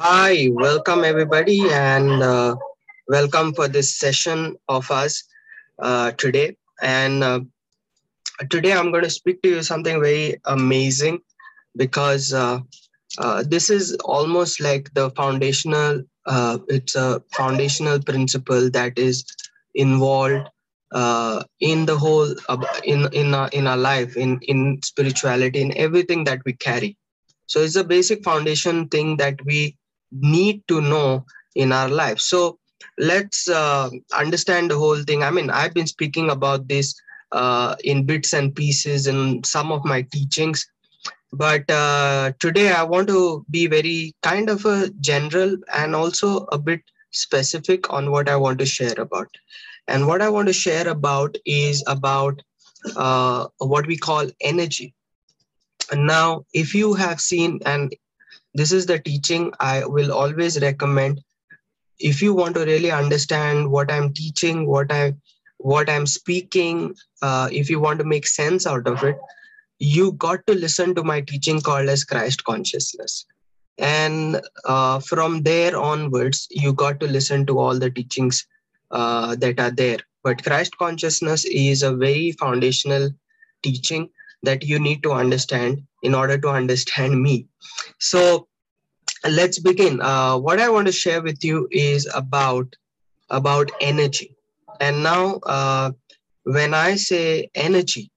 Hi, welcome everybody, and uh, welcome for this session of us uh, today. And uh, today I'm going to speak to you something very amazing because uh, uh, this is almost like the foundational. Uh, it's a foundational principle that is involved in the whole in in our, in our life, in in spirituality, in everything that we carry. So it's a basic foundation thing that we need to know in our life. So let's uh, understand the whole thing. I mean, I've been speaking about this uh, in bits and pieces in some of my teachings. But uh, today I want to be very kind of a general and also a bit specific on what I want to share about. And what I want to share about is about uh, what we call energy. Now, if you have seen, and this is the teaching I will always recommend, if you want to really understand what I'm teaching, what I what I'm speaking, uh, if you want to make sense out of it, you got to listen to my teaching called as Christ consciousness. And uh, from there onwards, you got to listen to all the teachings uh, that are there. But Christ consciousness is a very foundational teaching that you need to understand in order to understand me. So let's begin. Uh, what I want to share with you is about about energy. And now, uh, when I say energy,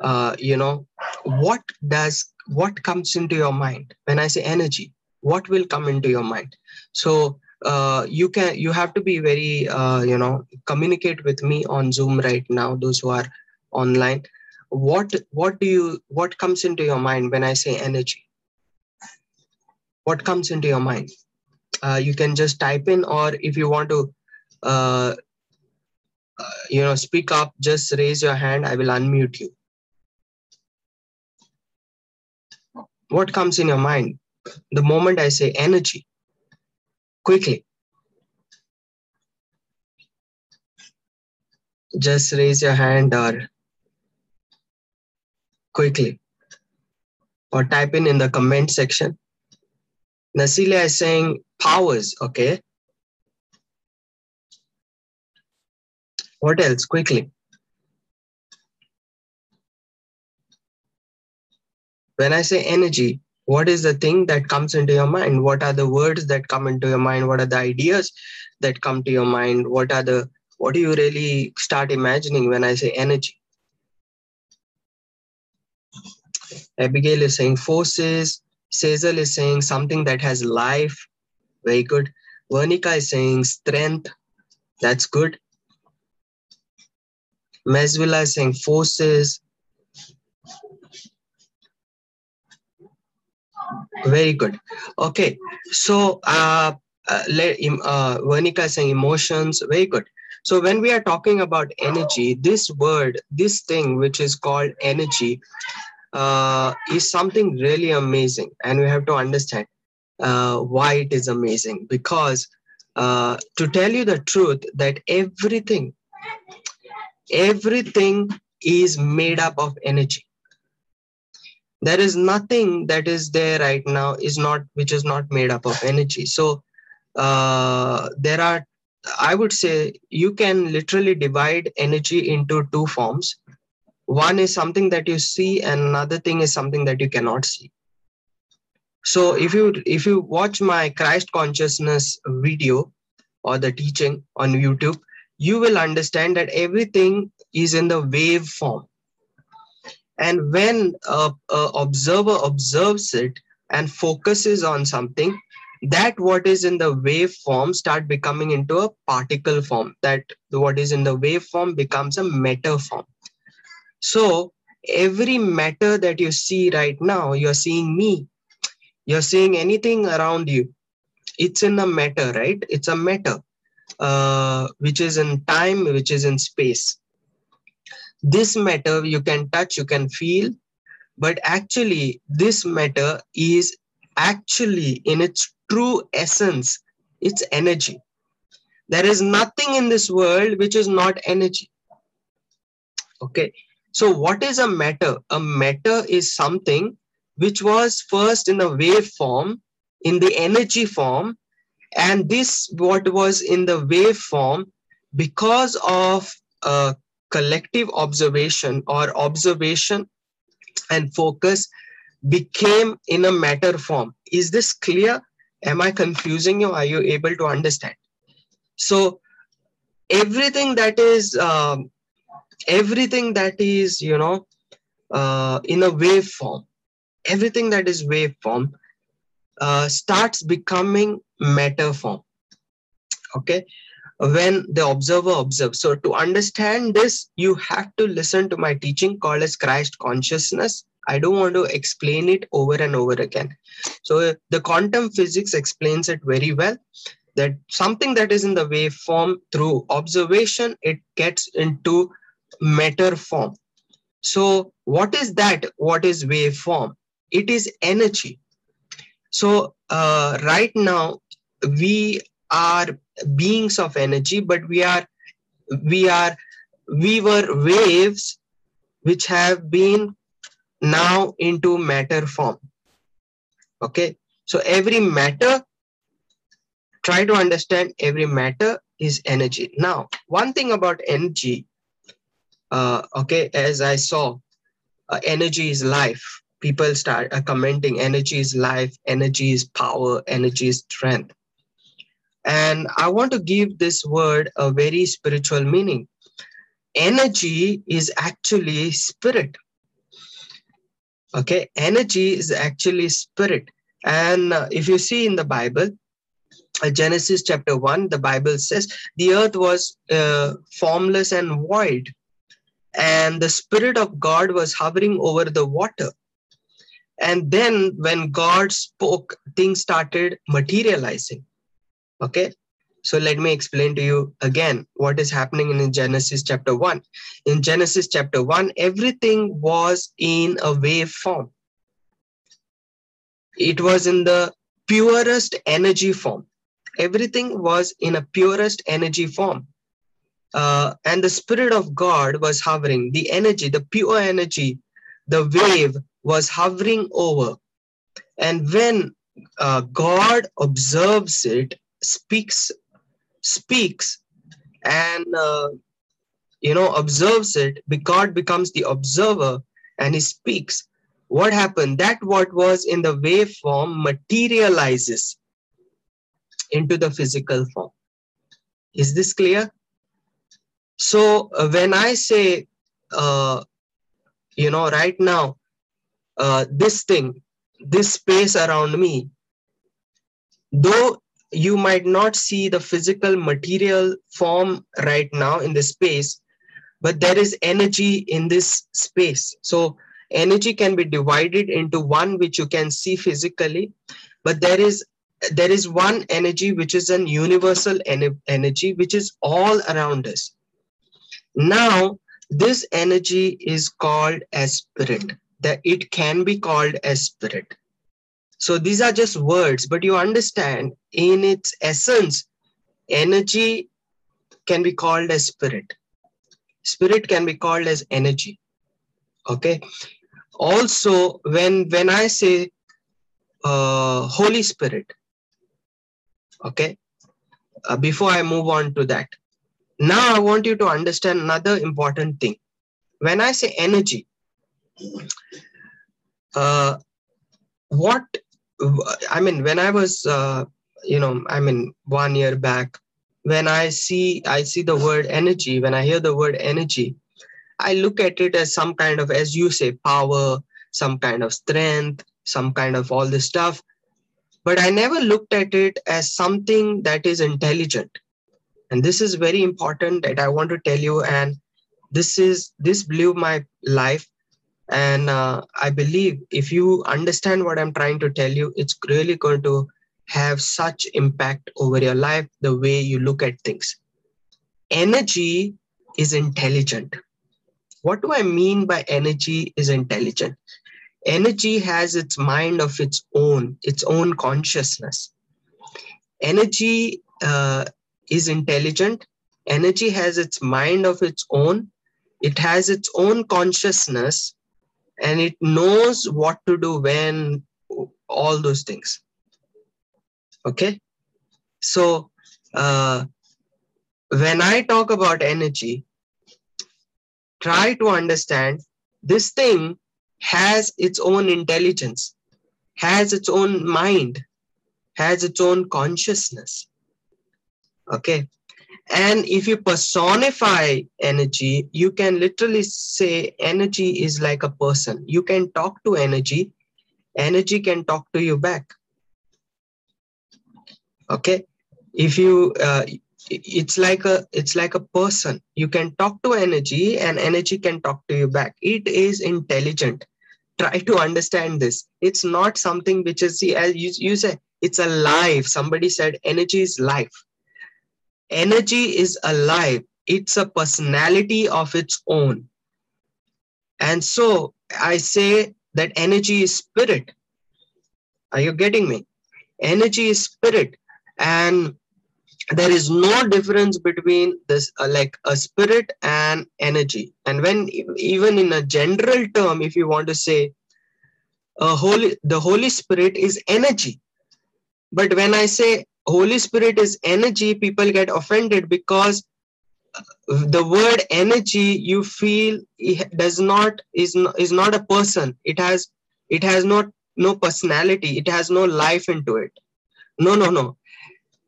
uh, you know, what does what comes into your mind when I say energy? What will come into your mind? So uh, you can you have to be very uh, you know communicate with me on zoom right now those who are online what what do you what comes into your mind when i say energy? What comes into your mind? Uh, you can just type in or if you want to uh, uh, you know speak up just raise your hand. I will unmute you. What comes in your mind the moment i say energy? Quickly. Just raise your hand or quickly or type in in the comment section. Nasilia is saying powers, okay. What else? Quickly. When I say energy, what is the thing that comes into your mind? What are the words that come into your mind? What are the ideas that come to your mind? What are the what do you really start imagining when I say energy? Abigail is saying forces. Cecil is saying something that has life. Very good. Vernica is saying strength. That's good. Mesvilla is saying forces. Very good. Okay. So, uh, uh, uh, Vernica is saying emotions. Very good. So when we are talking about energy, this word, this thing which is called energy, uh, is something really amazing, and we have to understand uh, why it is amazing. Because uh, to tell you the truth, that everything, everything is made up of energy. There is nothing that is there right now is not which is not made up of energy. So uh, there are I would say you can literally divide energy into two forms one is something that you see and another thing is something that you cannot see. So if you if you watch my christ consciousness video or the teaching on youtube you will understand that everything is in the wave form and when a, a observer observes it and focuses on something that what is in the wave form start becoming into a particle form. That what is in the wave form becomes a matter form so every matter that you see right now, you're seeing me. You're seeing anything around you. It's in a matter, right? It's a matter, uh, which is in time, which is in space. This matter you can touch, you can feel, but actually, this matter is actually in its true essence, it's energy. There is nothing in this world which is not energy. Okay, so what is a matter? A matter is something which was first in a wave form in the energy form and this what was in the wave form because of a collective observation or observation and focus became in a matter form. Is this clear? Am i confusing you? Are you able to understand? So everything that is um, everything that is you know uh, in a wave form everything that is wave form uh, starts becoming matter form okay? When the observer observes. So to understand this you have to listen to my teaching called as christ consciousness. I don't want to explain it over and over again. So the quantum physics explains it very well that something that is in the wave form through observation it gets into matter form. So what is that? What is wave form it is energy. So uh, right now we are beings of energy but we are we are we were waves which have been now into matter form. Okay? So every matter try to understand every matter is energy. Now one thing about energy uh, okay as i saw uh, energy is life. People start uh, commenting energy is life energy is power energy is strength. And i want to give this word a very spiritual meaning. Energy is actually spirit. Okay energy is actually spirit. And uh, if you see in the bible uh, genesis chapter 1 the bible says the earth was uh, formless and void and the spirit of god was hovering over the water. And then when god spoke things started materializing. Okay? So let me explain to you again what is happening in genesis chapter 1 in genesis chapter 1 everything was in a wave form. It was in the purest energy form. Everything was in a purest energy form uh, and the spirit of god was hovering the energy the pure energy the wave was hovering over. And when uh, God observes it, speaks, speaks, and uh, you know observes it, God becomes the observer and he speaks. What happened? That what was in the wave form materializes into the physical form. Is this clear? So uh, when I say, uh, you know, right now, uh, this thing, this space around me, though you might not see the physical material form right now in this space, but there is energy in this space. So energy can be divided into one which you can see physically, but there is there is one energy which is an universal en- energy which is all around us. Now, this energy is called as spirit that it can be called as spirit. So these are just words, but you understand in its essence, energy can be called as spirit. Spirit can be called as energy. Okay. Also, when when I say uh, Holy Spirit, okay, uh, before I move on to that, now I want you to understand another important thing. When I say energy, uh, what I mean, when I was, uh, you know, I mean, one year back, when I see I see the word energy, when I hear the word energy, I look at it as some kind of, as you say, power, some kind of strength, some kind of all this stuff. But I never looked at it as something that is intelligent. And this is very important that I want to tell you. And this is this blew my life. And uh, i believe if you understand what i'm trying to tell you it's really going to have such impact over your life the way you look at things. Energy is intelligent. What do i mean by energy is intelligent? Energy has its mind of its own its own consciousness. Energy uh, is intelligent energy has its mind of its own it has its own consciousness and it knows what to do when all those things Okay. So uh, when I talk about energy, try to understand this thing has its own intelligence, has its own mind, has its own consciousness. Okay. And if you personify energy, you can literally say energy is like a person. You can talk to energy, energy can talk to you back. Okay. If you, uh, it's like a it's like a person you can talk to energy and energy can talk to you back it is intelligent try to understand this it's not something which is see as you, you say it's alive somebody said energy is life energy is alive. It's a personality of its own. And so i say that energy is spirit. Are you getting me? Energy is spirit. And there is no difference between this uh, like a spirit and energy. And when even in a general term if you want to say a holy the holy spirit is energy. But when i say holy spirit is energy people get offended because the word energy you feel does not is not, is not a person. It has it has not no personality. It has no life into it. No no no.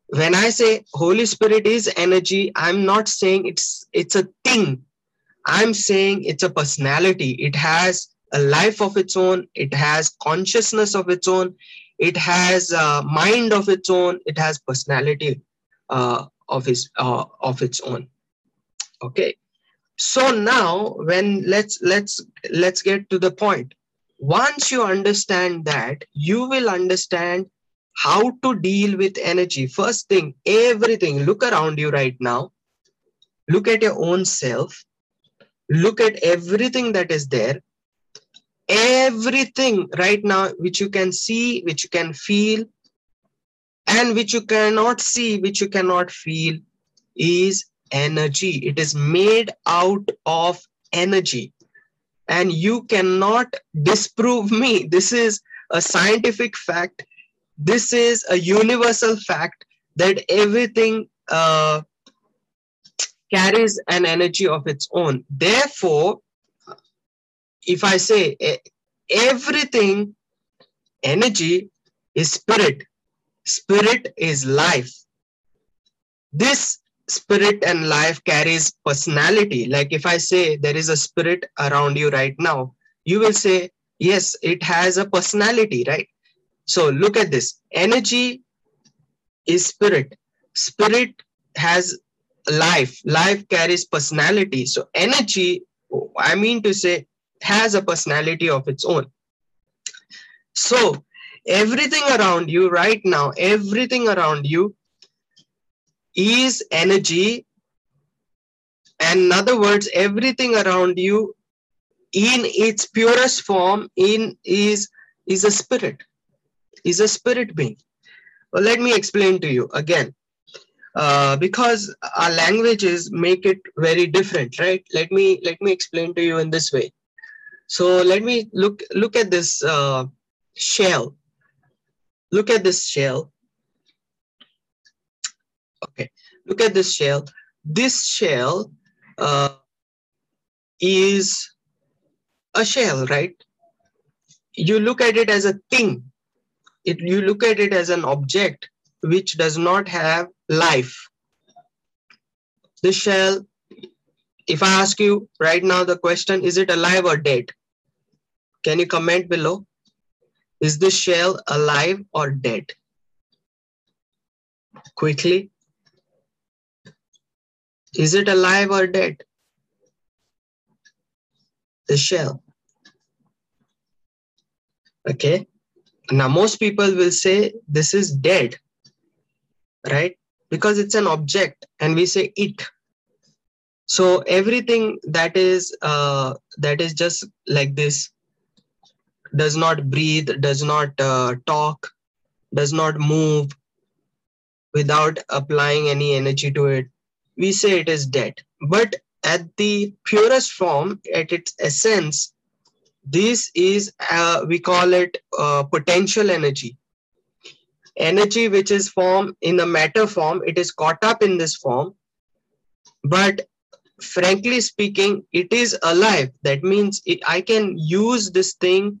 When i say holy spirit is energy i'm not saying it's it's a thing. I'm saying it's a personality. It has a life of its own. It has consciousness of its own it has a mind of its own it has personality uh, of its uh, of its own okay so now when let's let's let's get to the point once you understand that you will understand how to deal with energy. First thing, everything, look around you right now. Look at your own self. Look at everything that is there. Everything right now, which you can see, which you can feel, and which you cannot see, which you cannot feel, is energy. It is made out of energy. And you cannot disprove me. This is a scientific fact this is a universal fact that everything uh, carries an energy of its own. Therefore, if I say everything, energy is spirit, spirit is life. This spirit and life carries personality. Like if I say there is a spirit around you right now, you will say, yes, it has a personality, right? So look at this. Energy is spirit. Spirit has life. Life carries personality. So energy, I mean to say, has a personality of its own. So everything around you right now, everything around you is energy. And in other words, everything around you in its purest form in is is a spirit is a spirit being. Well, let me explain to you again. Uh, because our languages make it very different, right? Let me let me explain to you in this way. So let me look look at this uh, shell. Look at this shell. Okay, look at this shell. This shell uh, is a shell, right? You look at it as a thing, it, you look at it as an object which does not have life. The shell, if I ask you right now the question, is it alive or dead? Can you comment below? Is this shell alive or dead? Quickly. Is it alive or dead? The shell. Okay. Now, most people will say this is dead, right? Because it's an object and we say it. So everything that is uh, that is just like this does not breathe, does not uh, talk, does not move without applying any energy to it. We say it is dead. But at the purest form, at its essence, this is uh, we call it uh, potential energy energy which is formed in a matter form it is caught up in this form but frankly speaking it is alive that means it, i can use this thing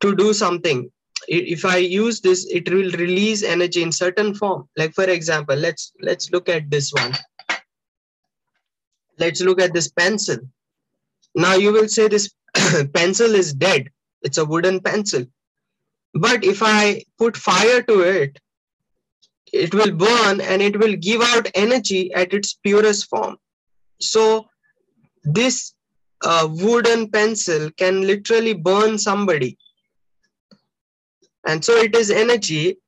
to do something. If i use this it will release energy in certain form. Like for example let's let's look at this one. Let's look at this pencil. Now you will say this pencil is dead. It's a wooden pencil. But if i put fire to it it will burn and it will give out energy at its purest form. So this uh, wooden pencil can literally burn somebody and so it is energy.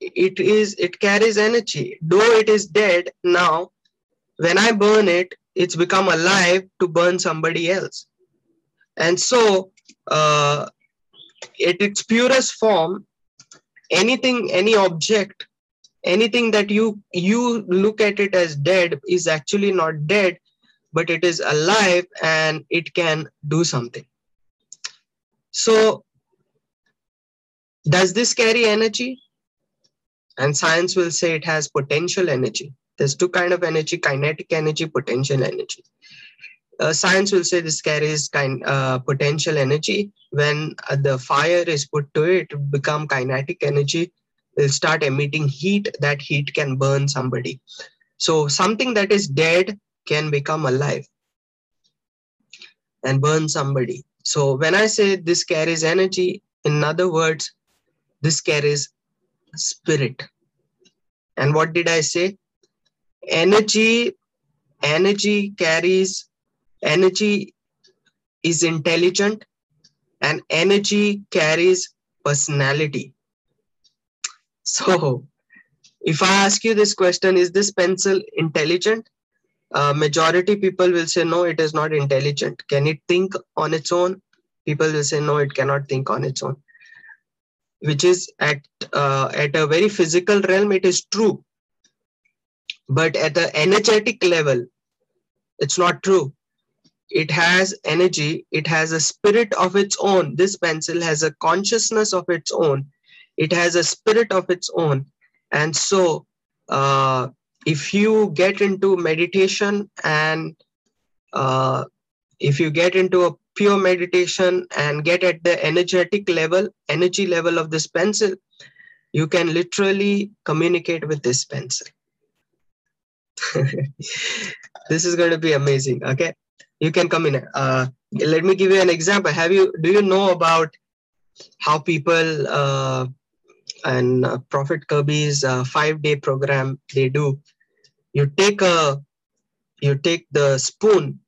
It is it carries energy. Though it is dead now when i burn it it's become alive to burn somebody else. And so uh, its purest form anything any object anything that you you look at it as dead is actually not dead but it is alive and it can do something. So does this carry energy? And science will say it has potential energy. There's two kind of energy, kinetic energy, potential energy. Uh, science will say this carries kind uh, potential energy. When uh, the fire is put to it, it become kinetic energy. Will start emitting heat. That heat can burn somebody. So something that is dead can become alive and burn somebody. So when I say this carries energy, in other words, this carries spirit. And what did I say? Energy, energy carries, energy is intelligent and energy carries personality. So if I ask you this question, is this pencil intelligent? Uh, majority people will say, no, it is not intelligent. Can it think on its own? People will say, no, it cannot think on its own which is at uh, at a very physical realm it is true. But at the energetic level it's not true. It has energy it has a spirit of its own. This pencil has a consciousness of its own. It has a spirit of its own. And so uh, if you get into meditation and uh, if you get into a pure meditation and get at the energetic level, energy level of this pencil, you can literally communicate with this pencil. this is going to be amazing. Okay, you can come in. Uh, let me give you an example. Have you do you know about how people uh, and uh, Prophet Kirby's uh, five day program they do? You take a you take the spoon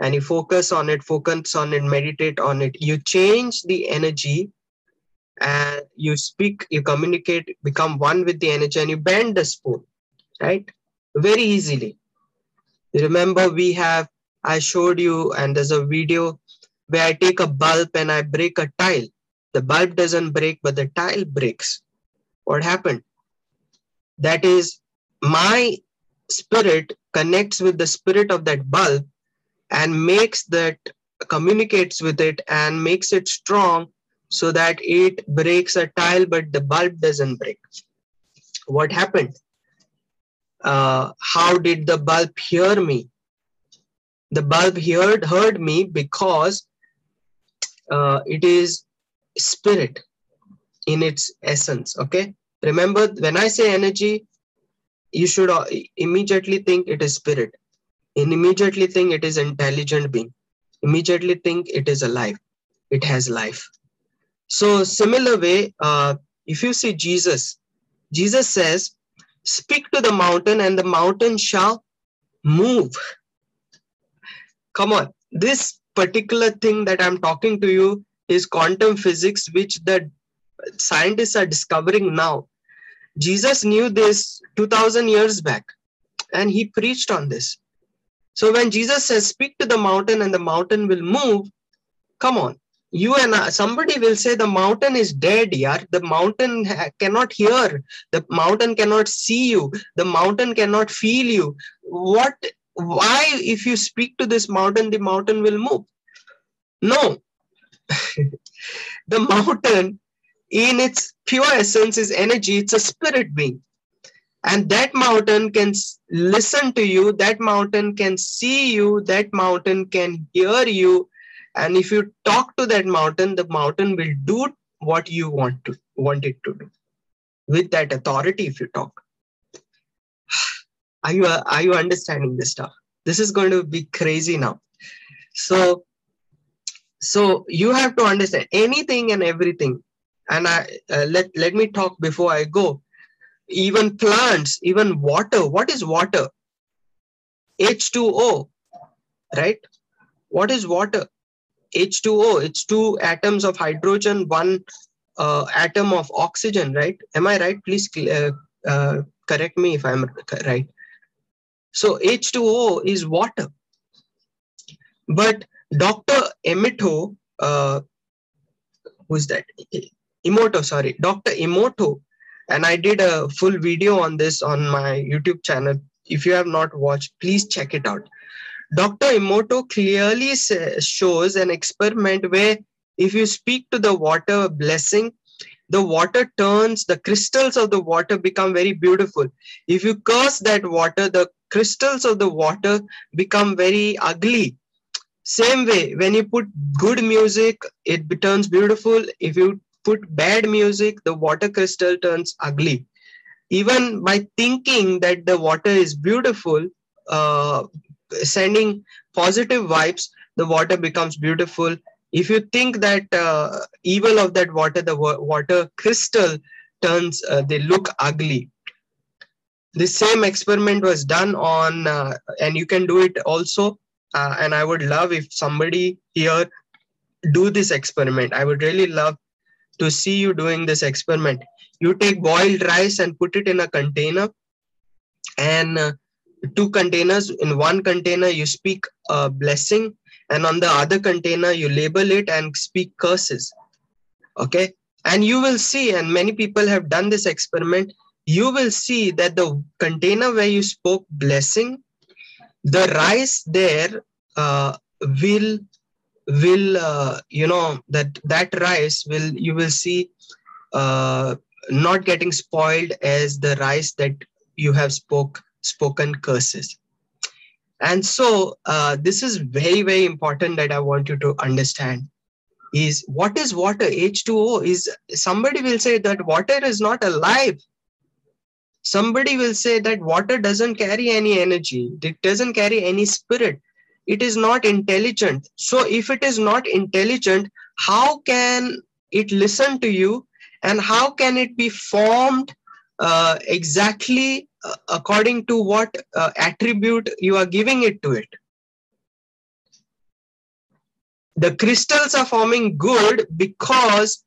and you focus on it, focus on it, meditate on it. You change the energy and you speak, you communicate, become one with the energy, and you bend the spoon, right? Very easily. Remember, we have, I showed you, and there's a video where I take a bulb and I break a tile. The bulb doesn't break, but the tile breaks. What happened? That is, my spirit connects with the spirit of that bulb and makes that communicates with it and makes it strong so that it breaks a tile but the bulb doesn't break. What happened? Uh, how did the bulb hear me? The bulb heard heard me because uh, it is spirit in its essence okay? Remember when i say energy you should uh, immediately think it is spirit immediately think it is intelligent being. Immediately think it is alive. It has life. So similar way uh, if you see jesus jesus says speak to the mountain and the mountain shall move. Come on. This particular thing that i'm talking to you is quantum physics which the scientists are discovering now. Jesus knew this 2000 years back and he preached on this so when Jesus says, speak to the mountain and the mountain will move, come on. You and I, somebody will say the mountain is dead, yeah. The mountain cannot hear. The mountain cannot see you. The mountain cannot feel you. What, why, if you speak to this mountain, the mountain will move? No. the mountain in its pure essence is energy it's a spirit being and that mountain can listen to you that mountain can see you that mountain can hear you. And if you talk to that mountain the mountain will do what you want to want it to do. With that authority if you talk. Are you are you understanding this stuff? This is going to be crazy now. So so you have to understand anything and everything. And i uh, let let me talk before i go even plants even water. What is water? H2o right? What is water? H2o it's two atoms of hydrogen one uh, atom of oxygen right? Am i right? Please uh, uh, correct me if i'm right. So h2o is water. But dr emoto uh, who's that? Emoto sorry. Dr emoto and i did a full video on this on my youtube channel. If you have not watched please check it out. Dr emoto clearly shows an experiment where if you speak to the water blessing the water turns the crystals of the water become very beautiful. If you curse that water the crystals of the water become very ugly. Same way when you put good music it turns beautiful. If you put bad music, the water crystal turns ugly. Even by thinking that the water is beautiful, uh, sending positive vibes, the water becomes beautiful. If you think that uh, evil of that water, the water crystal turns, uh, they look ugly. The same experiment was done on, uh, and you can do it also. Uh, and I would love if somebody here do this experiment. I would really love to see you doing this experiment. You take boiled rice and put it in a container and uh, two containers. In one container, you speak a blessing and on the other container, you label it and speak curses. Okay. And you will see, and many people have done this experiment, you will see that the container where you spoke blessing, the rice there uh, will will uh, you know that that rice will you will see uh, not getting spoiled as the rice that you have spoke spoken curses. And so uh, this is very very important that i want you to understand is what is water? H2o is somebody will say that water is not alive. Somebody will say that water doesn't carry any energy. It doesn't carry any spirit it is not intelligent. So if it is not intelligent how can it listen to you? And how can it be formed uh, exactly uh, according to what uh, attribute you are giving it to it? The crystals are forming good because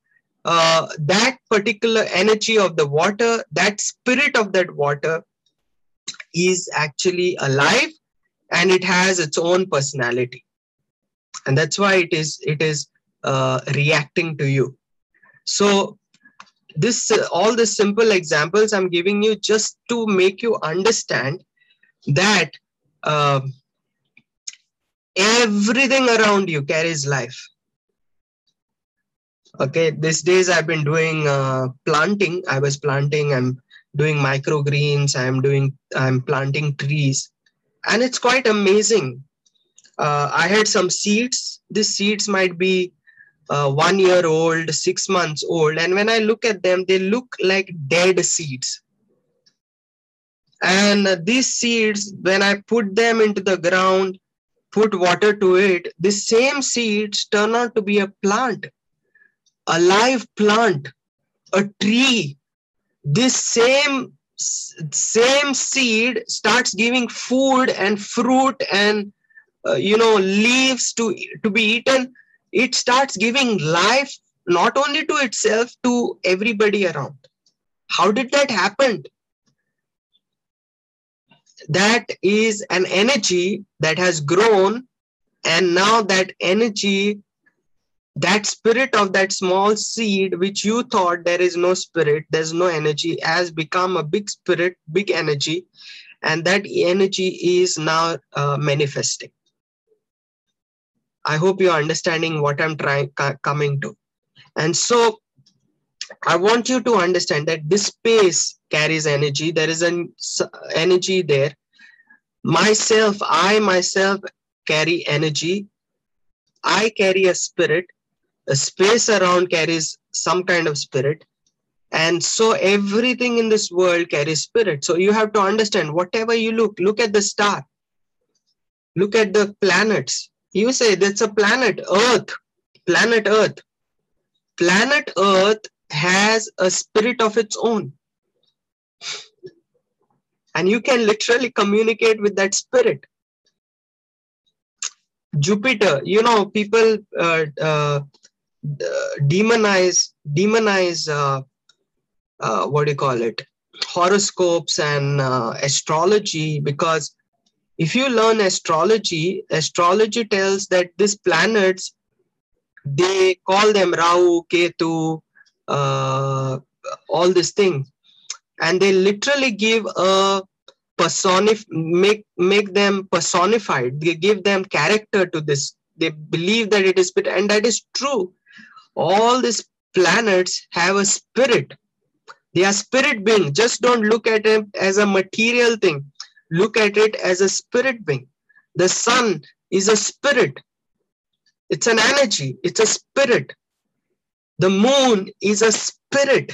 uh, that particular energy of the water that spirit of that water is actually alive and it has its own personality. And that's why it is it is uh, reacting to you. So this uh, all the simple examples i'm giving you just to make you understand that uh, everything around you carries life. Okay these days i've been doing uh, planting. I was planting i'm doing microgreens i'm doing i'm planting trees and it's quite amazing. Uh, I had some seeds. These seeds might be uh, one year old, six months old, and when I look at them, they look like dead seeds. And these seeds, when I put them into the ground, put water to it, the same seeds turn out to be a plant, a live plant, a tree. This same same seed starts giving food and fruit and uh, you know leaves to to be eaten it starts giving life not only to itself to everybody around. How did that happen? That is an energy that has grown and now that energy that spirit of that small seed which you thought there is no spirit there's no energy has become a big spirit big energy and that energy is now uh, manifesting i hope you're understanding what i'm trying coming to and so I want you to understand that this space carries energy. There is an energy there. Myself, I myself carry energy. I carry a spirit. A space around carries some kind of spirit. And so everything in this world carries spirit. So you have to understand whatever you look, look at the star, look at the planets. You say that's a planet, Earth, planet Earth. Planet Earth has a spirit of its own. And you can literally communicate with that spirit. Jupiter, you know, people uh, uh, demonize demonize uh, uh, what do you call it horoscopes and uh, astrology because if you learn astrology astrology tells that these planets they call them Rahu, Ketu, uh, all these things, and they literally give a personif make make them personified. They give them character to this. They believe that it is and that is true. All these planets have a spirit. They are spirit being. Just don't look at it as a material thing. Look at it as a spirit being. The sun is a spirit it's an energy, it's a spirit. The moon is a spirit.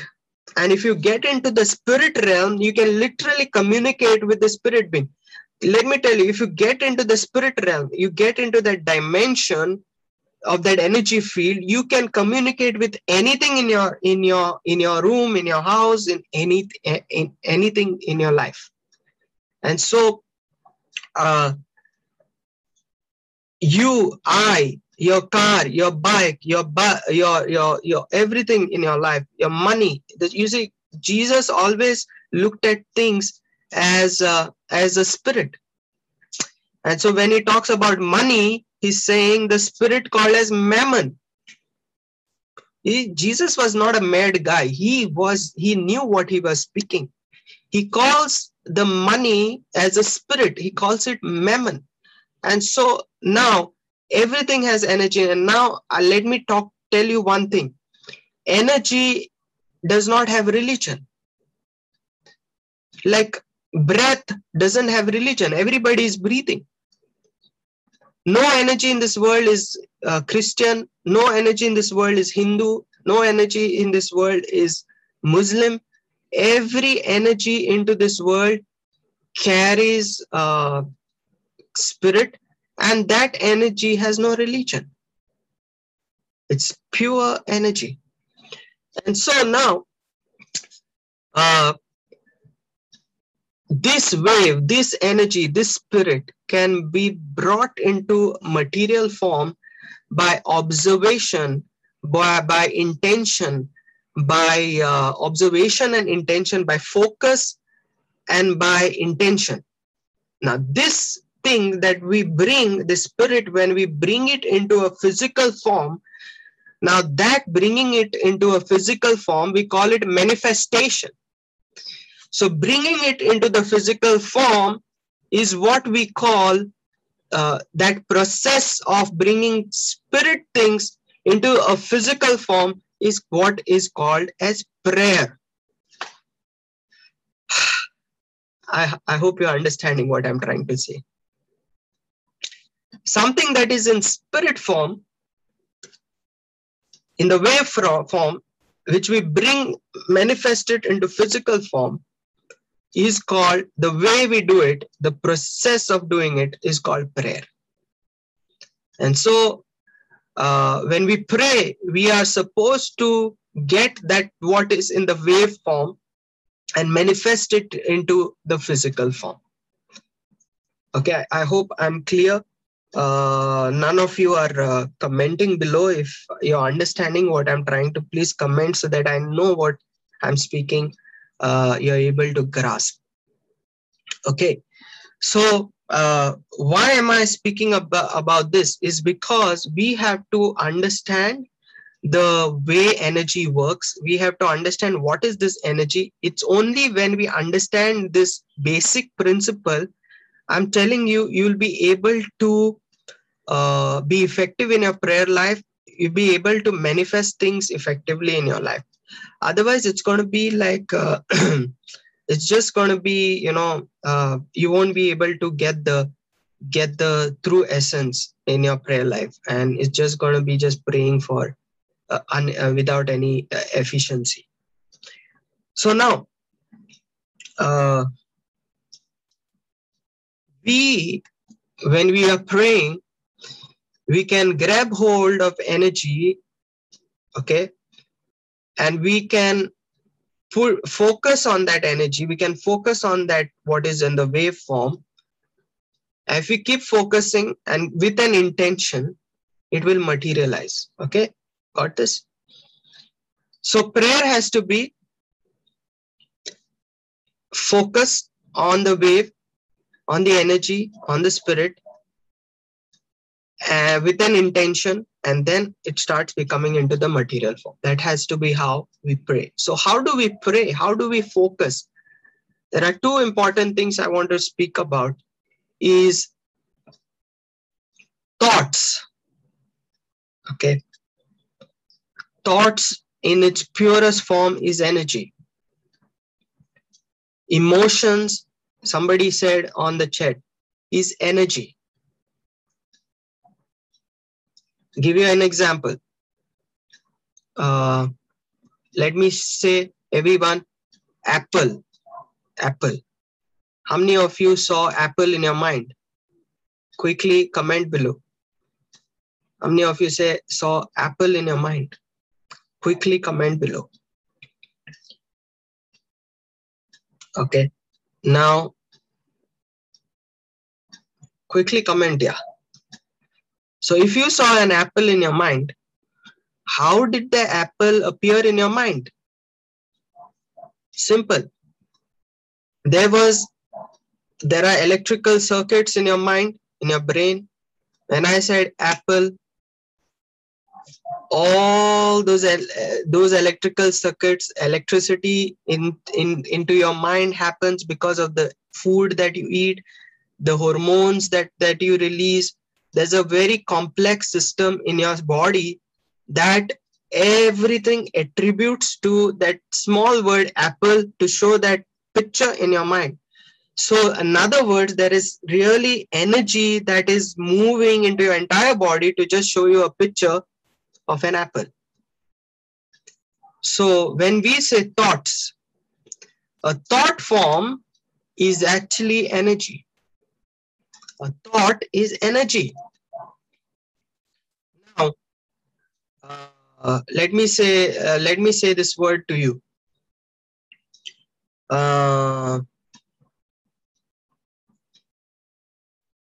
And if you get into the spirit realm, you can literally communicate with the spirit being. Let me tell you, if you get into the spirit realm, you get into that dimension of that energy field, you can communicate with anything in your in your in your room, in your house, in any in anything in your life. And so uh, you, I, your car, your bike, your your your your everything in your life, your money. You see, Jesus always looked at things as a, as a spirit. And so when he talks about money, he's saying the spirit called as mammon. He, Jesus was not a mad guy. He was he knew what he was speaking. He calls the money as a spirit. He calls it mammon. And so now everything has energy and now uh, let me talk tell you one thing energy does not have religion like breath doesn't have religion everybody is breathing no energy in this world is uh, christian no energy in this world is hindu no energy in this world is muslim every energy into this world carries uh, spirit and that energy has no religion. It's pure energy. And so now, uh, this wave, this energy, this spirit can be brought into material form by observation, by, by intention, by uh, observation and intention, by focus and by intention. Now, this thing that we bring the spirit when we bring it into a physical form now that bringing it into a physical form we call it manifestation so bringing it into the physical form is what we call uh, that process of bringing spirit things into a physical form is what is called as prayer. I, I hope you're understanding what I'm trying to say. Something that is in spirit form, in the wave form, which we bring manifested into physical form, is called the way we do it, the process of doing it is called prayer. And so uh, when we pray, we are supposed to get that what is in the wave form and manifest it into the physical form. Okay, I hope I'm clear uh, none of you are uh, commenting below if you're understanding what i'm trying to please comment so that i know what i'm speaking uh, you're able to grasp. Okay. So uh, why am i speaking about, about this? Is because we have to understand the way energy works. We have to understand what is this energy. It's only when we understand this basic principle I'm telling you, you'll be able to uh, be effective in your prayer life. You'll be able to manifest things effectively in your life. Otherwise it's going to be like uh, it's just going to be you know uh, you won't be able to get the get the true essence in your prayer life. And it's just going to be just praying for uh, un, uh, without any uh, efficiency. So now uh, we when we are praying we can grab hold of energy okay and we can focus on that energy. We can focus on that what is in the waveform. If we keep focusing and with an intention it will materialize. Okay? Got this? So prayer has to be focused on the wave on the energy on the spirit uh, with an intention and then it starts becoming into the material form. That has to be how we pray. So how do we pray? How do we focus? There are two important things i want to speak about is thoughts. Okay. Thoughts in its purest form is energy. Emotions somebody said on the chat is energy give you an example. Uh, let me say everyone, apple, apple. How many of you saw apple in your mind? Quickly comment below. How many of you say saw apple in your mind? Quickly comment below. Okay. Now, quickly comment, yeah. So if you saw an apple in your mind, how did the apple appear in your mind? Simple. There was, there are electrical circuits in your mind, in your brain. When I said apple, all those those electrical circuits, electricity in in into your mind happens because of the food that you eat, the hormones that that you release, there's a very complex system in your body that everything attributes to that small word apple to show that picture in your mind. So in other words there is really energy that is moving into your entire body to just show you a picture of an apple. So when we say thoughts a thought form is actually energy a thought is energy. Now, uh, let me say uh, let me say this word to you. Uh,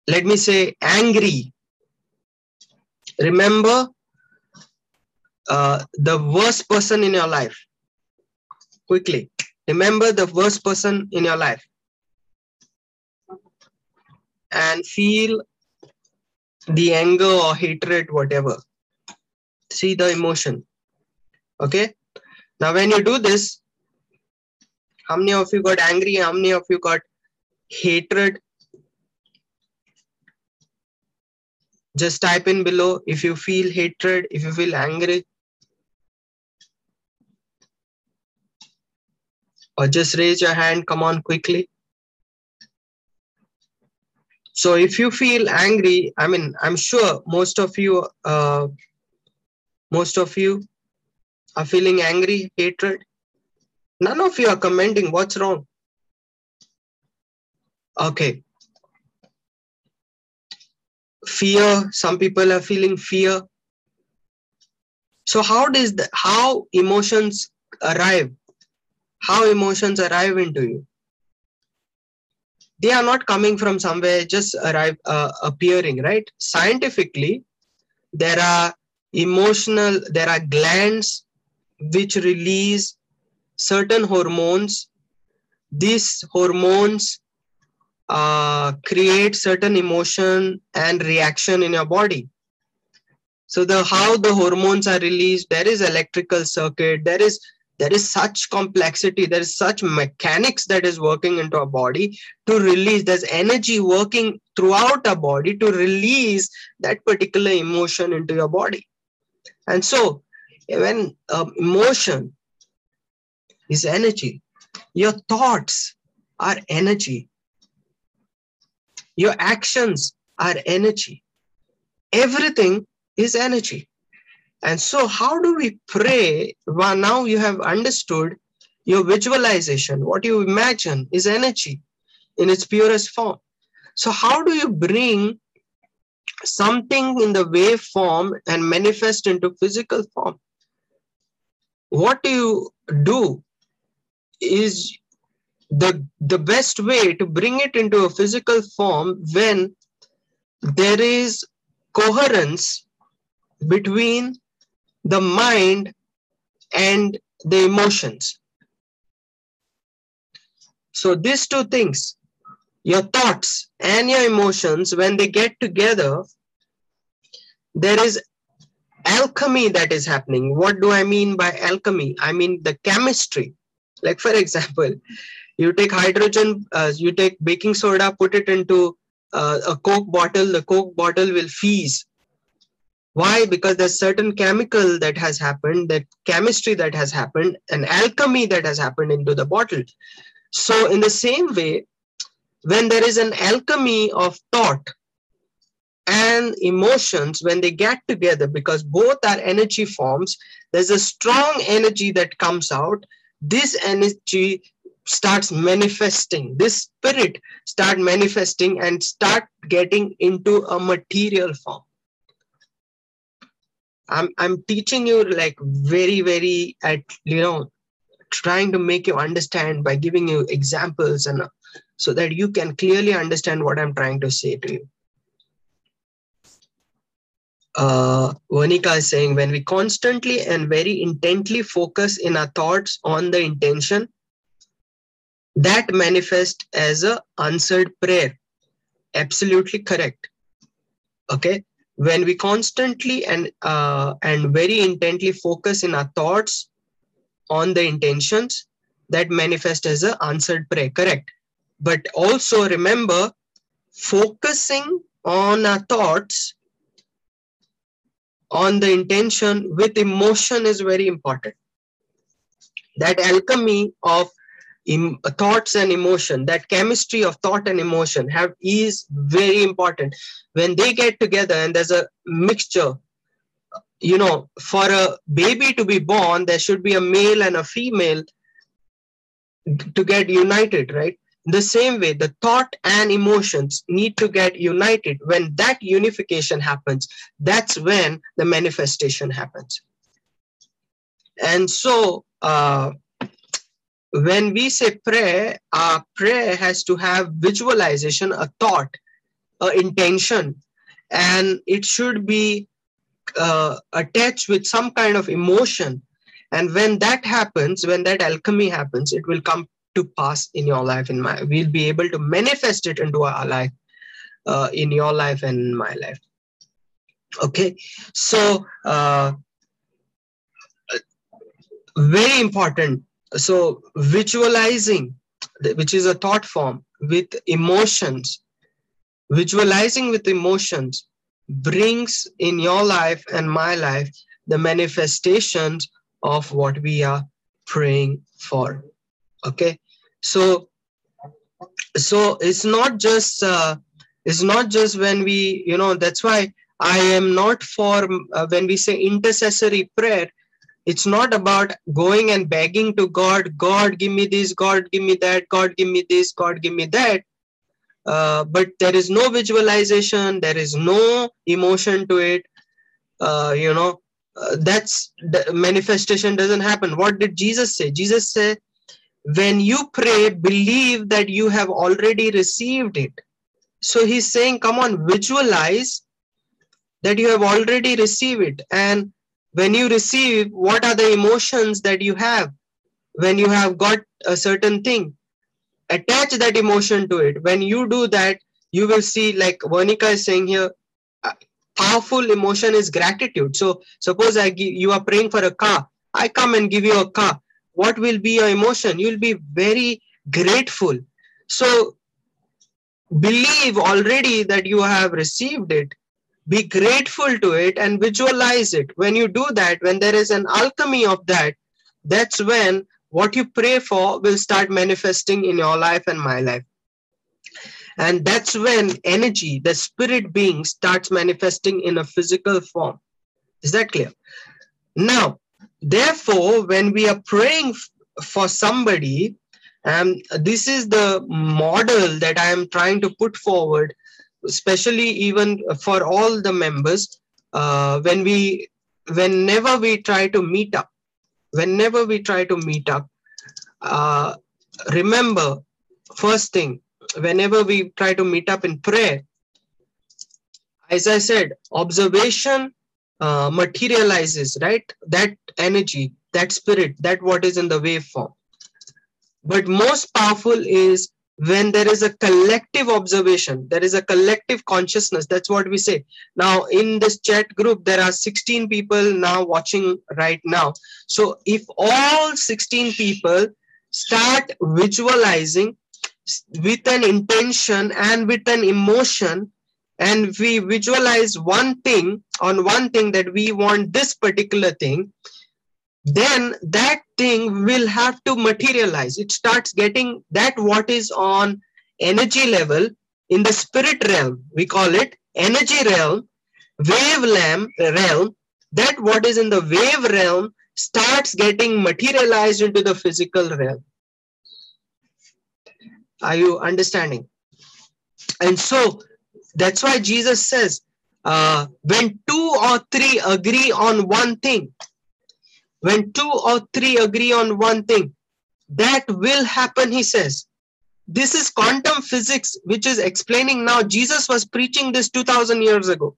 let me say angry. Remember uh, the worst person in your life. Quickly, remember the worst person in your life and feel the anger or hatred, whatever. See the emotion. Okay. Now, when you do this, how many of you got angry? How many of you got hatred? Just type in below if you feel hatred, if you feel angry. Or just raise your hand. Come on quickly. So if you feel angry, I mean, I'm sure most of you, uh, most of you are feeling angry, hatred. None of you are commenting. What's wrong? Okay. Fear. Some people are feeling fear. So how does the how emotions arrive? How emotions arrive into you? They are not coming from somewhere just arrive uh, appearing right? Scientifically there are emotional there are glands which release certain hormones. These hormones uh, create certain emotion and reaction in your body. So the how the hormones are released there is electrical circuit there is there is such complexity there is such mechanics that is working into our body to release there's energy working throughout our body to release that particular emotion into your body and so when um, emotion is energy. Your thoughts are energy. Your actions are energy. Everything is energy. And so, how do we pray? Well, now you have understood your visualization. What you imagine is energy in its purest form. So, how do you bring something in the wave form and manifest into physical form? What you do is the, the best way to bring it into a physical form when there is coherence between the mind and the emotions. So these two things, your thoughts and your emotions, when they get together, there is alchemy that is happening. What do I mean by alchemy? I mean the chemistry. Like for example, you take hydrogen, uh, you take baking soda, put it into uh, a Coke bottle, the Coke bottle will fizz why? Because there's certain chemical that has happened, that chemistry that has happened, an alchemy that has happened into the bottle. So, in the same way, when there is an alchemy of thought and emotions, when they get together, because both are energy forms, there's a strong energy that comes out. This energy starts manifesting. This spirit start manifesting and start getting into a material form i'm i'm teaching you like very very at you know trying to make you understand by giving you examples and so that you can clearly understand what i'm trying to say to you uh, Vanika is saying when we constantly and very intently focus in our thoughts on the intention, that manifests as a answered prayer. Absolutely correct. Okay when we constantly and uh, and very intently focus in our thoughts on the intentions that manifest as a answered prayer correct? But also remember focusing on our thoughts on the intention with emotion is very important. That alchemy of em- thoughts and emotion that chemistry of thought and emotion have is very important. When they get together and there's a mixture you know for a baby to be born there should be a male and a female to get united right? The same way the thought and emotions need to get united. When that unification happens that's when the manifestation happens. And so uh, when we say prayer, our prayer has to have visualization, a thought, a intention, and it should be uh, attached with some kind of emotion. And when that happens, when that alchemy happens, it will come to pass in your life. In my, we'll be able to manifest it into our life, uh, in your life and in my life. Okay, so uh, very important so visualizing which is a thought form with emotions visualizing with emotions brings in your life and my life the manifestations of what we are praying for. Okay? So so it's not just uh, it's not just when we you know that's why i am not for uh, when we say intercessory prayer it's not about going and begging to god god give me this god give me that god give me this god give me that. Uh, but there is no visualization there is no emotion to it. Uh, you know uh, that's manifestation doesn't happen. What did jesus say? Jesus said when you pray believe that you have already received it. So he's saying come on visualize that you have already received it. And when you receive what are the emotions that you have? When you have got a certain thing attach that emotion to it. When you do that you will see like Vanika is saying here powerful emotion is gratitude. So suppose i give you are praying for a car. I come and give you a car. What will be your emotion? You'll be very grateful. So believe already that you have received it be grateful to it and visualize it. When you do that when there is an alchemy of that that's when what you pray for will start manifesting in your life and my life. And that's when energy the spirit being starts manifesting in a physical form. Is that clear? Now therefore when we are praying for somebody um, this is the model that i am trying to put forward especially even for all the members uh, when we whenever we try to meet up whenever we try to meet up uh, remember first thing whenever we try to meet up in prayer as i said observation uh, materializes right? That energy that spirit that what is in the waveform. But most powerful is when there is a collective observation there is a collective consciousness that's what we say. Now in this chat group there are 16 people now watching right now. So if all 16 people start visualizing with an intention and with an emotion and we visualize one thing on one thing that we want this particular thing then that thing will have to materialize. It starts getting that what is on energy level in the spirit realm. We call it energy realm wave realm realm. That what is in the wave realm starts getting materialized into the physical realm. Are you understanding? And so that's why jesus says uh, when two or three agree on one thing when two or three agree on one thing, that will happen, he says. This is quantum physics, which is explaining now. Jesus was preaching this 2000 years ago.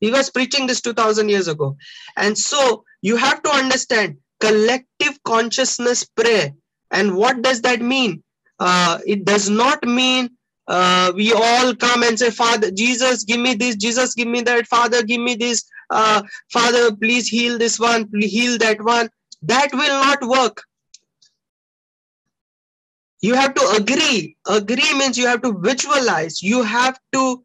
He was preaching this 2000 years ago. And so you have to understand collective consciousness prayer. And what does that mean? Uh, it does not mean uh, we all come and say, Father, Jesus, give me this, Jesus, give me that, Father, give me this, uh, Father, please heal this one, please heal that one. That will not work. You have to agree. Agree means you have to visualize. You have to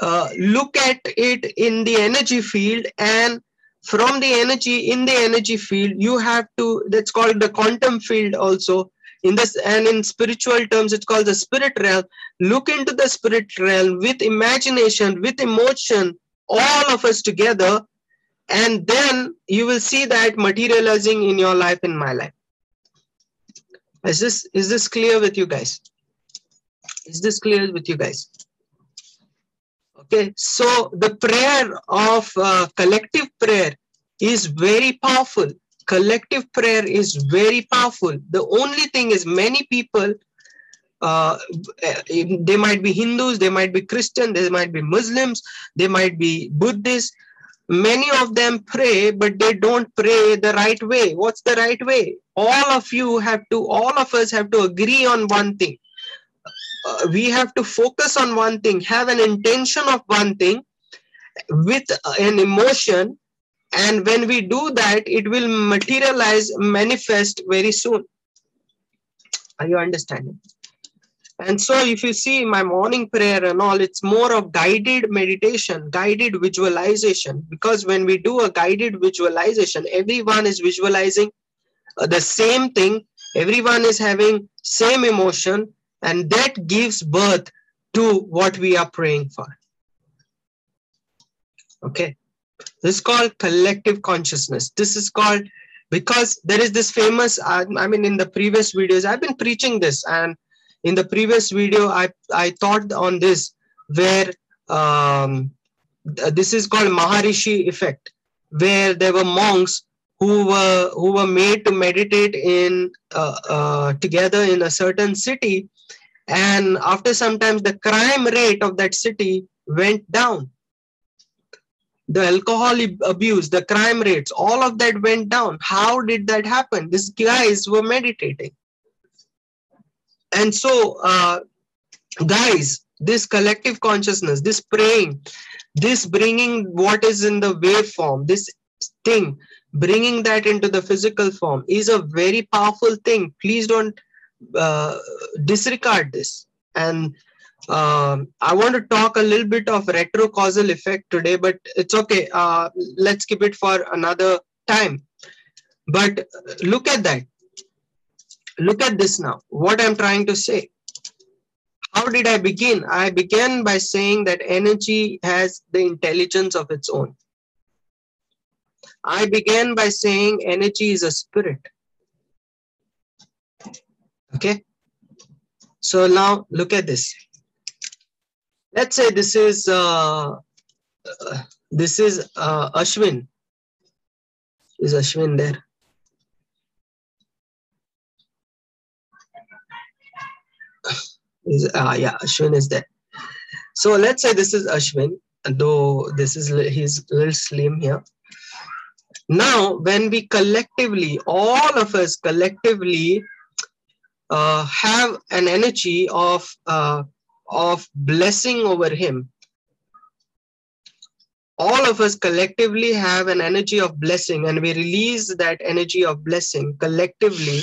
uh, look at it in the energy field and from the energy in the energy field you have to that's called the quantum field also in this and in spiritual terms it's called the spirit realm. Look into the spirit realm with imagination with emotion all of us together and then you will see that materializing in your life in my life. Is this is this clear with you guys? Is this clear with you guys? Okay so the prayer of uh, collective prayer is very powerful collective prayer is very powerful the only thing is many people uh, they might be Hindus, they might be Christian, they might be Muslims, they might be Buddhists. Many of them pray, but they don't pray the right way. What's the right way? All of you have to, all of us have to agree on one thing. Uh, we have to focus on one thing, have an intention of one thing with an emotion. And when we do that, it will materialize, manifest very soon. Are you understanding? And so if you see my morning prayer and all, it's more of guided meditation, guided visualization. Because when we do a guided visualization, everyone is visualizing uh, the same thing. Everyone is having same emotion and that gives birth to what we are praying for. Okay. This is called collective consciousness. This is called because there is this famous, I, I mean, in the previous videos, I've been preaching this and in the previous video, I, I thought on this where um, this is called Maharishi effect, where there were monks who were who were made to meditate in uh, uh, together in a certain city, and after some time the crime rate of that city went down. The alcohol abuse, the crime rates, all of that went down. How did that happen? These guys were meditating and so uh, guys this collective consciousness this praying this bringing what is in the waveform this thing bringing that into the physical form is a very powerful thing please don't uh, disregard this and um, I want to talk a little bit of retrocausal effect today, but it's okay. Uh, let's keep it for another time. But look at that. look at this now. What I'm trying to say. How did I begin? I began by saying that energy has the intelligence of its own. I began by saying energy is a spirit. Okay. So now look at this. Let's say this is uh, this is uh, Ashwin. Is Ashwin there? Is uh, yeah, Ashwin is there. So let's say this is Ashwin, though this is he's a little slim here. Now, when we collectively, all of us collectively uh, have an energy of uh, of blessing over him, all of us collectively have an energy of blessing, and we release that energy of blessing collectively,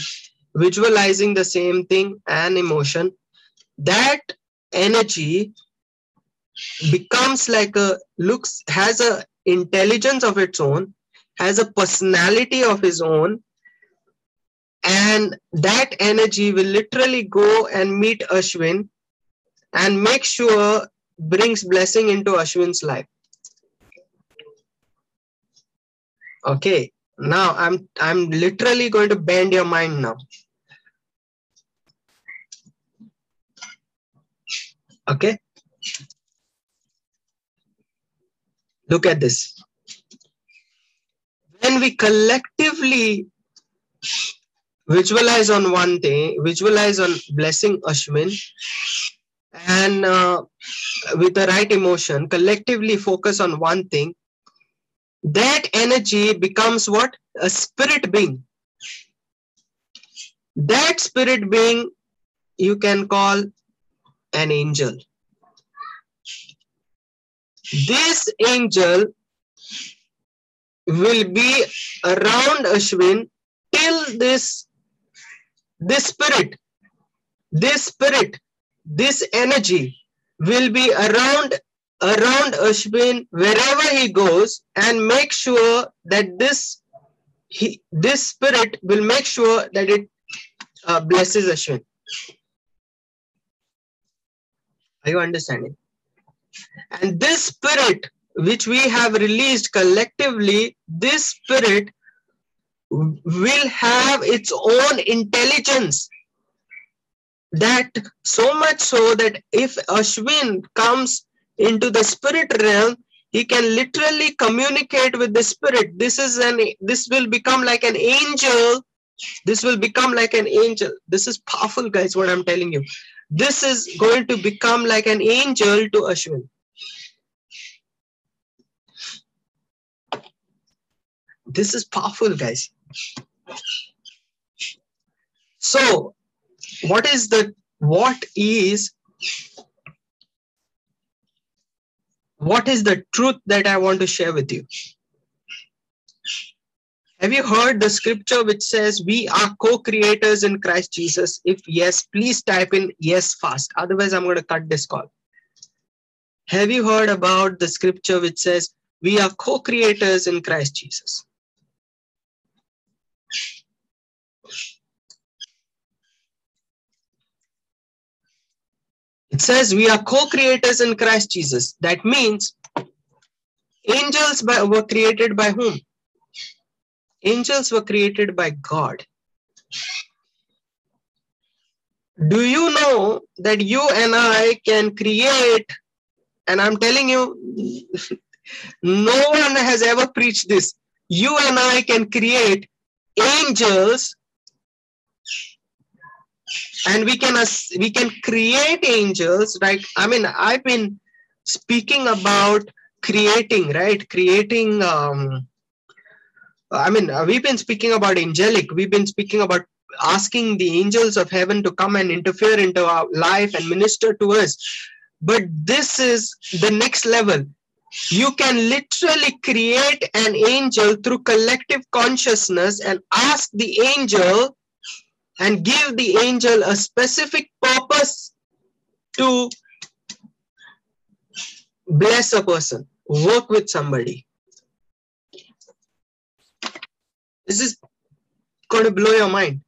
visualizing the same thing and emotion. That energy becomes like a looks has a intelligence of its own has a personality of his own and that energy will literally go and meet ashwin and make sure brings blessing into ashwin's life. Okay now i'm i'm literally going to bend your mind now. Okay? Look at this. When we collectively visualize on one thing, visualize on blessing Ashwin, and uh, with the right emotion, collectively focus on one thing, that energy becomes what? A spirit being. That spirit being you can call an angel. This angel will be around Ashwin till this this spirit this spirit this energy will be around around Ashwin wherever he goes and make sure that this he this spirit will make sure that it uh, blesses Ashwin. Are you understanding? And this spirit which we have released collectively, this spirit will have its own intelligence. That so much so that if Ashwin comes into the spirit realm, he can literally communicate with the spirit. This is an this will become like an angel. This will become like an angel. This is powerful, guys, what I'm telling you. This is going to become like an angel to Ashwin. This is powerful, guys. So, what is the what is what is the truth that I want to share with you? Have you heard the scripture which says we are co-creators in Christ Jesus? If yes, please type in yes fast. Otherwise, I'm going to cut this call. Have you heard about the scripture which says we are co-creators in Christ Jesus? It says we are co-creators in Christ Jesus. That means angels by, were created by whom? Angels were created by God. Do you know that you and I can create, and I'm telling you, no one has ever preached this. You and I can create angels and we can we can create angels right? I mean i've been speaking about creating right? Creating um i mean uh, we've been speaking about angelic. We've been speaking about asking the angels of heaven to come and interfere into our life and minister to us. But this is the next level. You can literally create an angel through collective consciousness and ask the angel and give the angel a specific purpose to bless a person, work with somebody. This is going to blow your mind.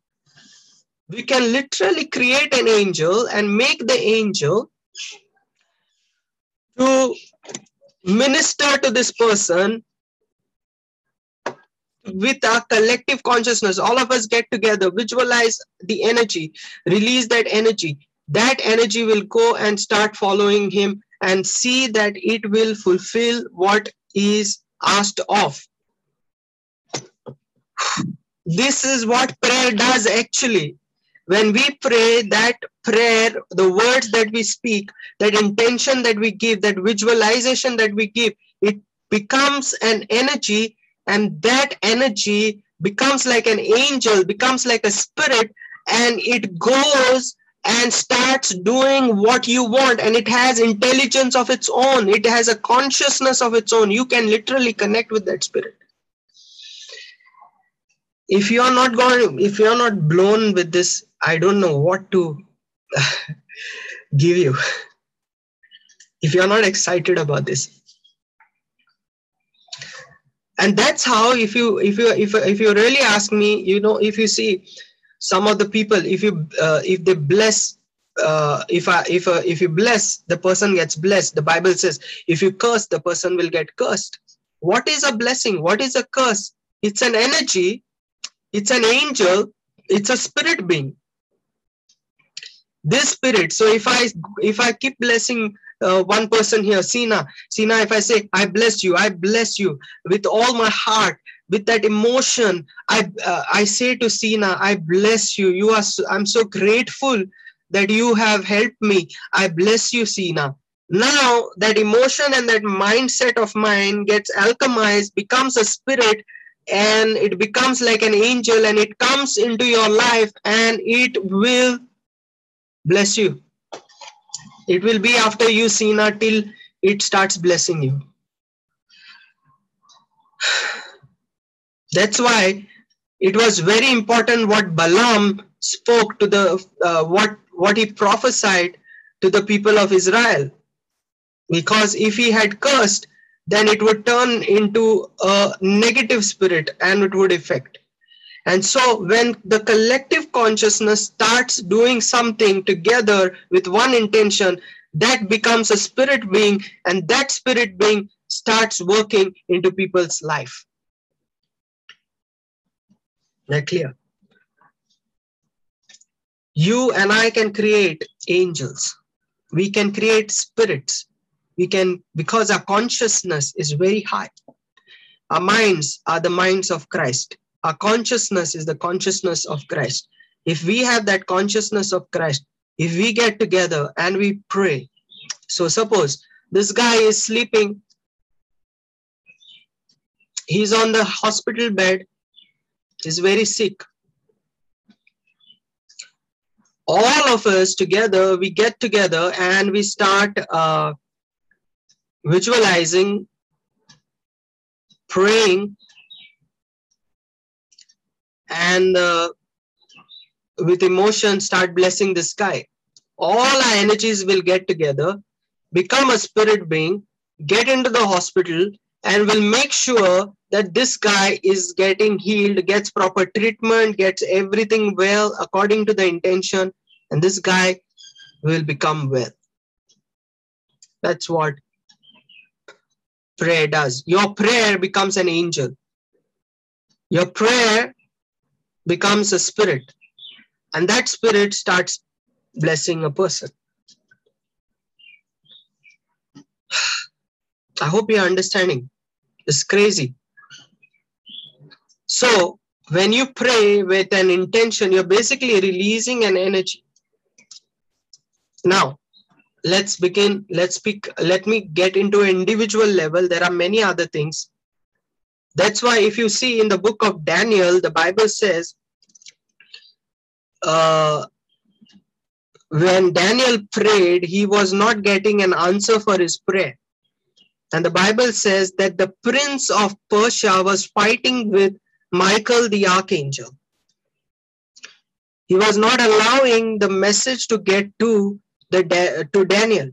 we can literally create an angel and make the angel to minister to this person with our collective consciousness all of us get together visualize the energy release that energy. That energy will go and start following him and see that it will fulfill what is asked of. This is what prayer does actually. When we pray that prayer the words that we speak that intention that we give that visualization that we give it becomes an energy and that energy becomes like an angel becomes like a spirit and it goes and starts doing what you want. And it has intelligence of its own. It has a consciousness of its own. You can literally connect with that spirit. If you are not going if you are not blown with this i don't know what to give you. If you are not excited about this and that's how if you if you if, if you really ask me you know if you see some of the people if you uh, if they bless uh, if I, if uh, if you bless the person gets blessed the bible says if you curse the person will get cursed. What is a blessing? What is a curse? It's an energy. It's an angel. It's a spirit being. This spirit. So if i if i keep blessing uh, one person here sina. Sina if i say i bless you i bless you with all my heart with that emotion i uh, i say to sina i bless you. You are so, i'm so grateful that you have helped me. I bless you sina. Now that emotion and that mindset of mine gets alchemized becomes a spirit and it becomes like an angel and it comes into your life and it will bless you it will be after you Sina till it starts blessing you that's why it was very important what balaam spoke to the uh, what what he prophesied to the people of israel because if he had cursed then it would turn into a negative spirit and it would affect. And so when the collective consciousness starts doing something together with one intention, that becomes a spirit being, and that spirit being starts working into people's life. That clear? You and I can create angels. We can create spirits we can because our consciousness is very high our minds are the minds of christ our consciousness is the consciousness of christ. If we have that consciousness of christ if we get together and we pray so suppose this guy is sleeping he's on the hospital bed he's very sick. All of us together we get together and we start uh, visualizing, praying, and uh, with emotion start blessing the sky. All our energies will get together, become a spirit being, get into the hospital, and will make sure that this guy is getting healed, gets proper treatment, gets everything well according to the intention, and this guy will become well. That's what prayer does. Your prayer becomes an angel. Your prayer becomes a spirit. And that spirit starts blessing a person. I hope you're understanding. It's crazy. So, when you pray with an intention, you're basically releasing an energy. Now, let's begin let's speak let me get into individual level there are many other things that's why if you see in the book of daniel the bible says uh, when daniel prayed he was not getting an answer for his prayer and the bible says that the prince of persia was fighting with michael the archangel he was not allowing the message to get to the to Daniel.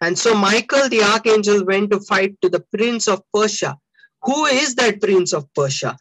And so Michael the archangel went to fight to the prince of Persia. Who is that prince of Persia?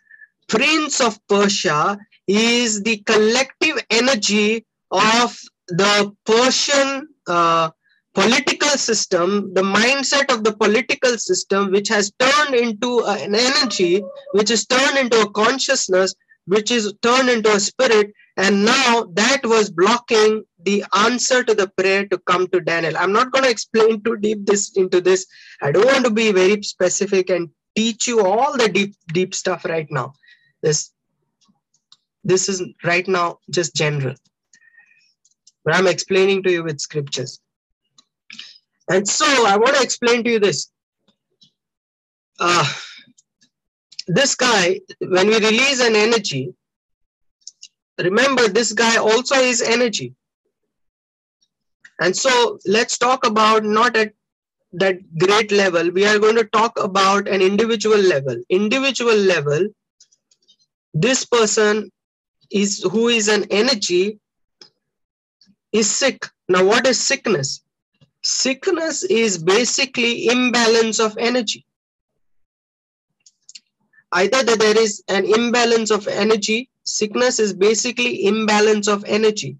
Prince of Persia is the collective energy of the Persian uh, political system, the mindset of the political system, which has turned into an energy, which is turned into a consciousness, which is turned into a spirit. And now that was blocking the answer to the prayer to come to Daniel. I'm not going to explain too deep this into this. I don't want to be very specific and teach you all the deep, deep stuff right now. This, this is right now just general. But I'm explaining to you with scriptures. And so I want to explain to you this. Uh, this guy, when we release an energy, remember this guy also is energy. And so let's talk about not at that great level. We are going to talk about an individual level. Individual level, this person is who is an energy is sick. Now, what is sickness? Sickness is basically imbalance of energy. Either that there is an imbalance of energy, sickness is basically imbalance of energy.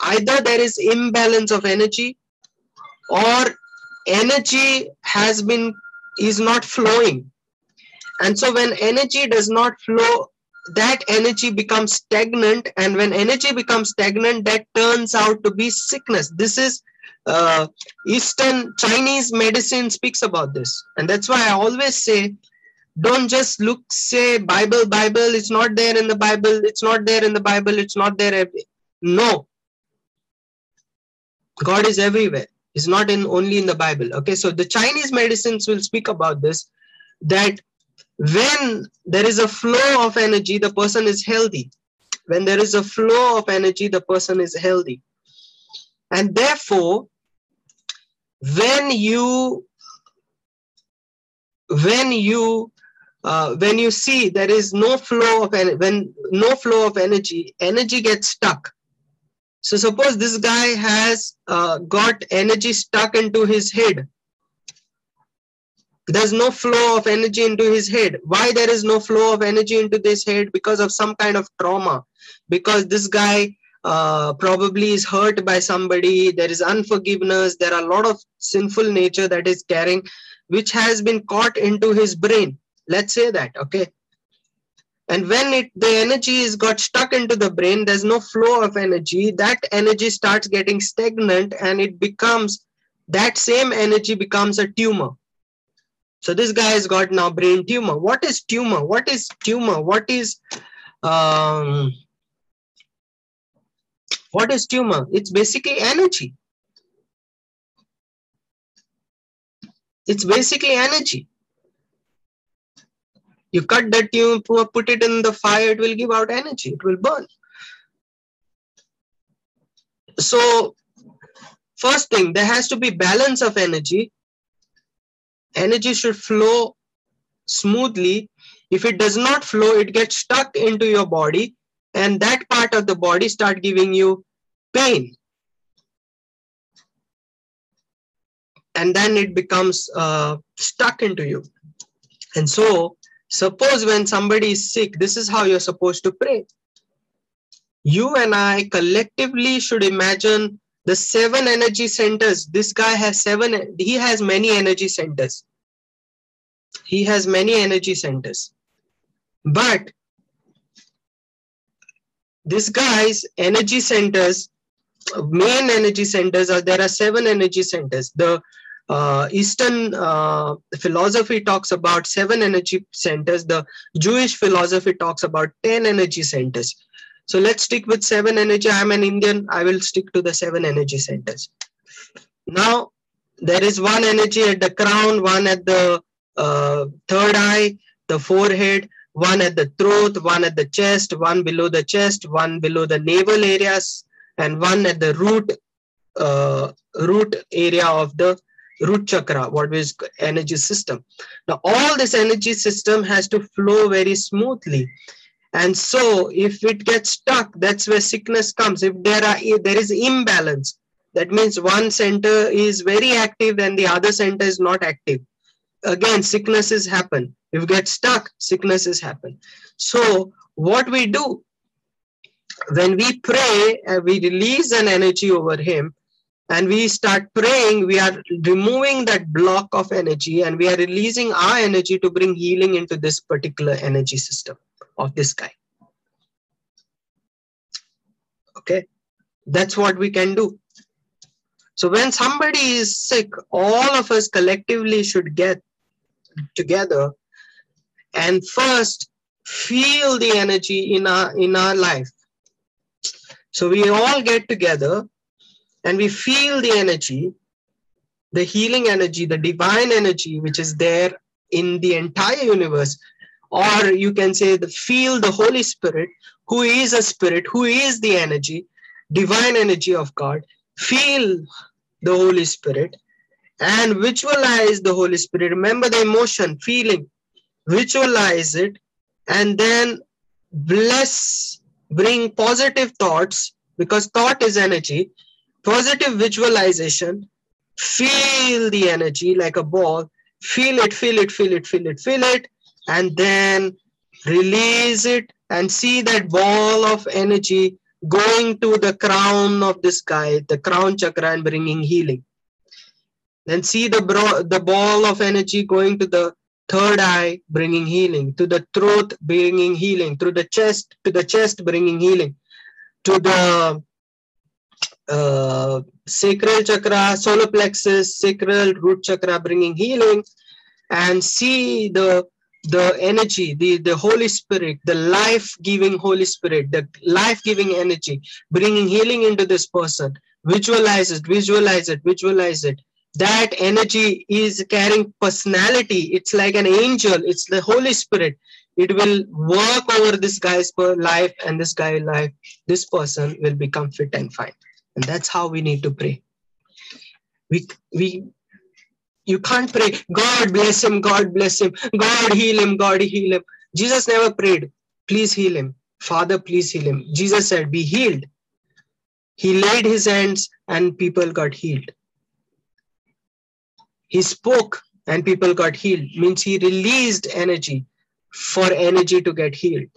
Either there is imbalance of energy or energy has been is not flowing. And so when energy does not flow, that energy becomes stagnant. And when energy becomes stagnant, that turns out to be sickness. This is uh, Eastern Chinese medicine speaks about this. And that's why I always say, don't just look, say, Bible, Bible, it's not there in the Bible, it's not there in the Bible, it's not there. No. God is everywhere. It's not in only in the Bible. Okay, so the Chinese medicines will speak about this that when there is a flow of energy, the person is healthy. When there is a flow of energy, the person is healthy. And therefore, when you when you uh, when you see there is no flow of en- when no flow of energy energy gets stuck so suppose this guy has uh, got energy stuck into his head. There's no flow of energy into his head. Why there is no flow of energy into this head? Because of some kind of trauma. Because this guy uh, probably is hurt by somebody. There is unforgiveness. There are a lot of sinful nature that is carrying which has been caught into his brain. Let's say that okay and when it the energy is got stuck into the brain there's no flow of energy that energy starts getting stagnant and it becomes that same energy becomes a tumor so this guy has got now brain tumor what is tumor what is tumor what is um, what is tumor? It's basically energy. It's basically energy. You cut that tumor, put it in the fire, it will give out energy, it will burn. So, first thing, there has to be balance of energy. Energy should flow smoothly. If it does not flow, it gets stuck into your body and that part of the body start giving you pain and then it becomes uh, stuck into you and so suppose when somebody is sick this is how you're supposed to pray. You and i collectively should imagine the seven energy centers. This guy has seven he has many energy centers. He has many energy centers. But this guy's energy centers main energy centers are there are seven energy centers. The uh, eastern uh, philosophy talks about seven energy centers. The jewish philosophy talks about 10 energy centers. So let's stick with seven energy. I'm an indian. I will stick to the seven energy centers. Now there is one energy at the crown one at the uh, third eye the forehead one at the throat, one at the chest, one below the chest, one below the navel areas, and one at the root uh, root area of the root chakra, what is energy system. Now, all this energy system has to flow very smoothly. And so if it gets stuck, that's where sickness comes. If there are if there is imbalance, that means one center is very active and the other center is not active. Again, sicknesses happen if you get stuck sicknesses happen so what we do when we pray, uh, we release an energy over him and we start praying, we are removing that block of energy and we are releasing our energy to bring healing into this particular energy system of this guy. Okay, that's what we can do. So when somebody is sick, all of us collectively should get together and first feel the energy in our in our life. So we all get together and we feel the energy, the healing energy, the divine energy, which is there in the entire universe. Or you can say the feel the Holy Spirit, who is a spirit, who is the energy, divine energy of God. Feel the Holy Spirit and visualize the Holy Spirit. Remember the emotion, feeling, visualize it, and then bless, bring positive thoughts because thought is energy positive visualization. Feel the energy like a ball. Feel it feel it feel it feel it feel it. And then release it and see that ball of energy going to the crown of this guy the crown chakra and bringing healing. Then see the bro- the ball of energy going to the third eye bringing healing. To the throat bringing healing. Through the chest to the chest bringing healing. To the uh, sacral chakra, solar plexus, sacral root chakra, bringing healing, and see the the energy, the, the Holy Spirit, the life giving Holy Spirit, the life giving energy, bringing healing into this person. Visualize it, visualize it, visualize it. That energy is carrying personality. It's like an angel, it's the Holy Spirit. It will work over this guy's life, and this guy's life, this person will become fit and fine. And that's how we need to pray. We, we, you can't pray, God bless him, God bless him, God heal him, God heal him. Jesus never prayed, please heal him. Father, please heal him. Jesus said, be healed. He laid his hands and people got healed. He spoke and people got healed, means he released energy for energy to get healed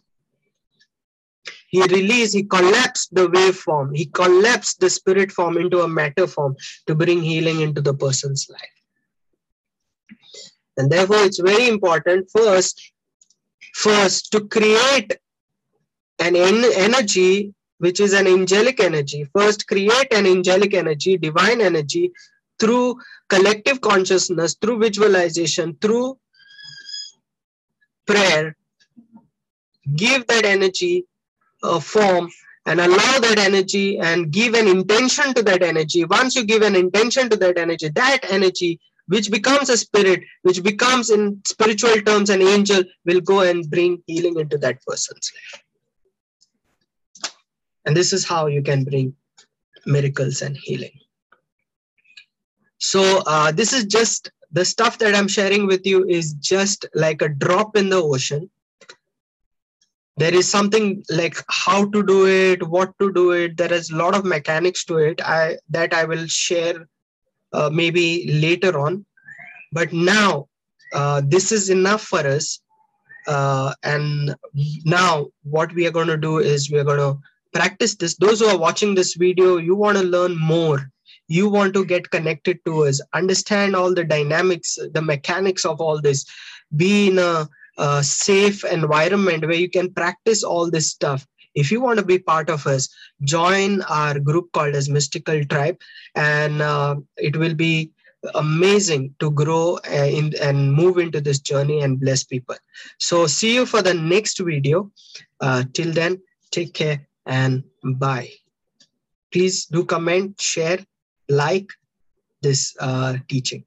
he released, he collapsed the waveform, he collapsed the spirit form into a matter form to bring healing into the person's life. And therefore, it's very important first, first to create an en- energy which is an angelic energy. First, create an angelic energy, divine energy through collective consciousness, through visualization, through prayer. Give that energy uh, form and allow that energy and give an intention to that energy. Once you give an intention to that energy, that energy, which becomes a spirit, which becomes in spiritual terms an angel, will go and bring healing into that person's life. And this is how you can bring miracles and healing. So, uh, this is just the stuff that I'm sharing with you is just like a drop in the ocean there is something like how to do it what to do it. There is a lot of mechanics to it. I that i will share uh, maybe later on. But now uh, this is enough for us. Uh, and now what we are going to do is we are going to practice this. Those who are watching this video you want to learn more. You want to get connected to us. Understand all the dynamics the mechanics of all this. Be in a a safe environment where you can practice all this stuff. If you want to be part of us join our group called as mystical tribe and uh, it will be amazing to grow uh, in, and move into this journey and bless people. So see you for the next video. Uh, till then take care and bye. Please do comment share like this uh, teaching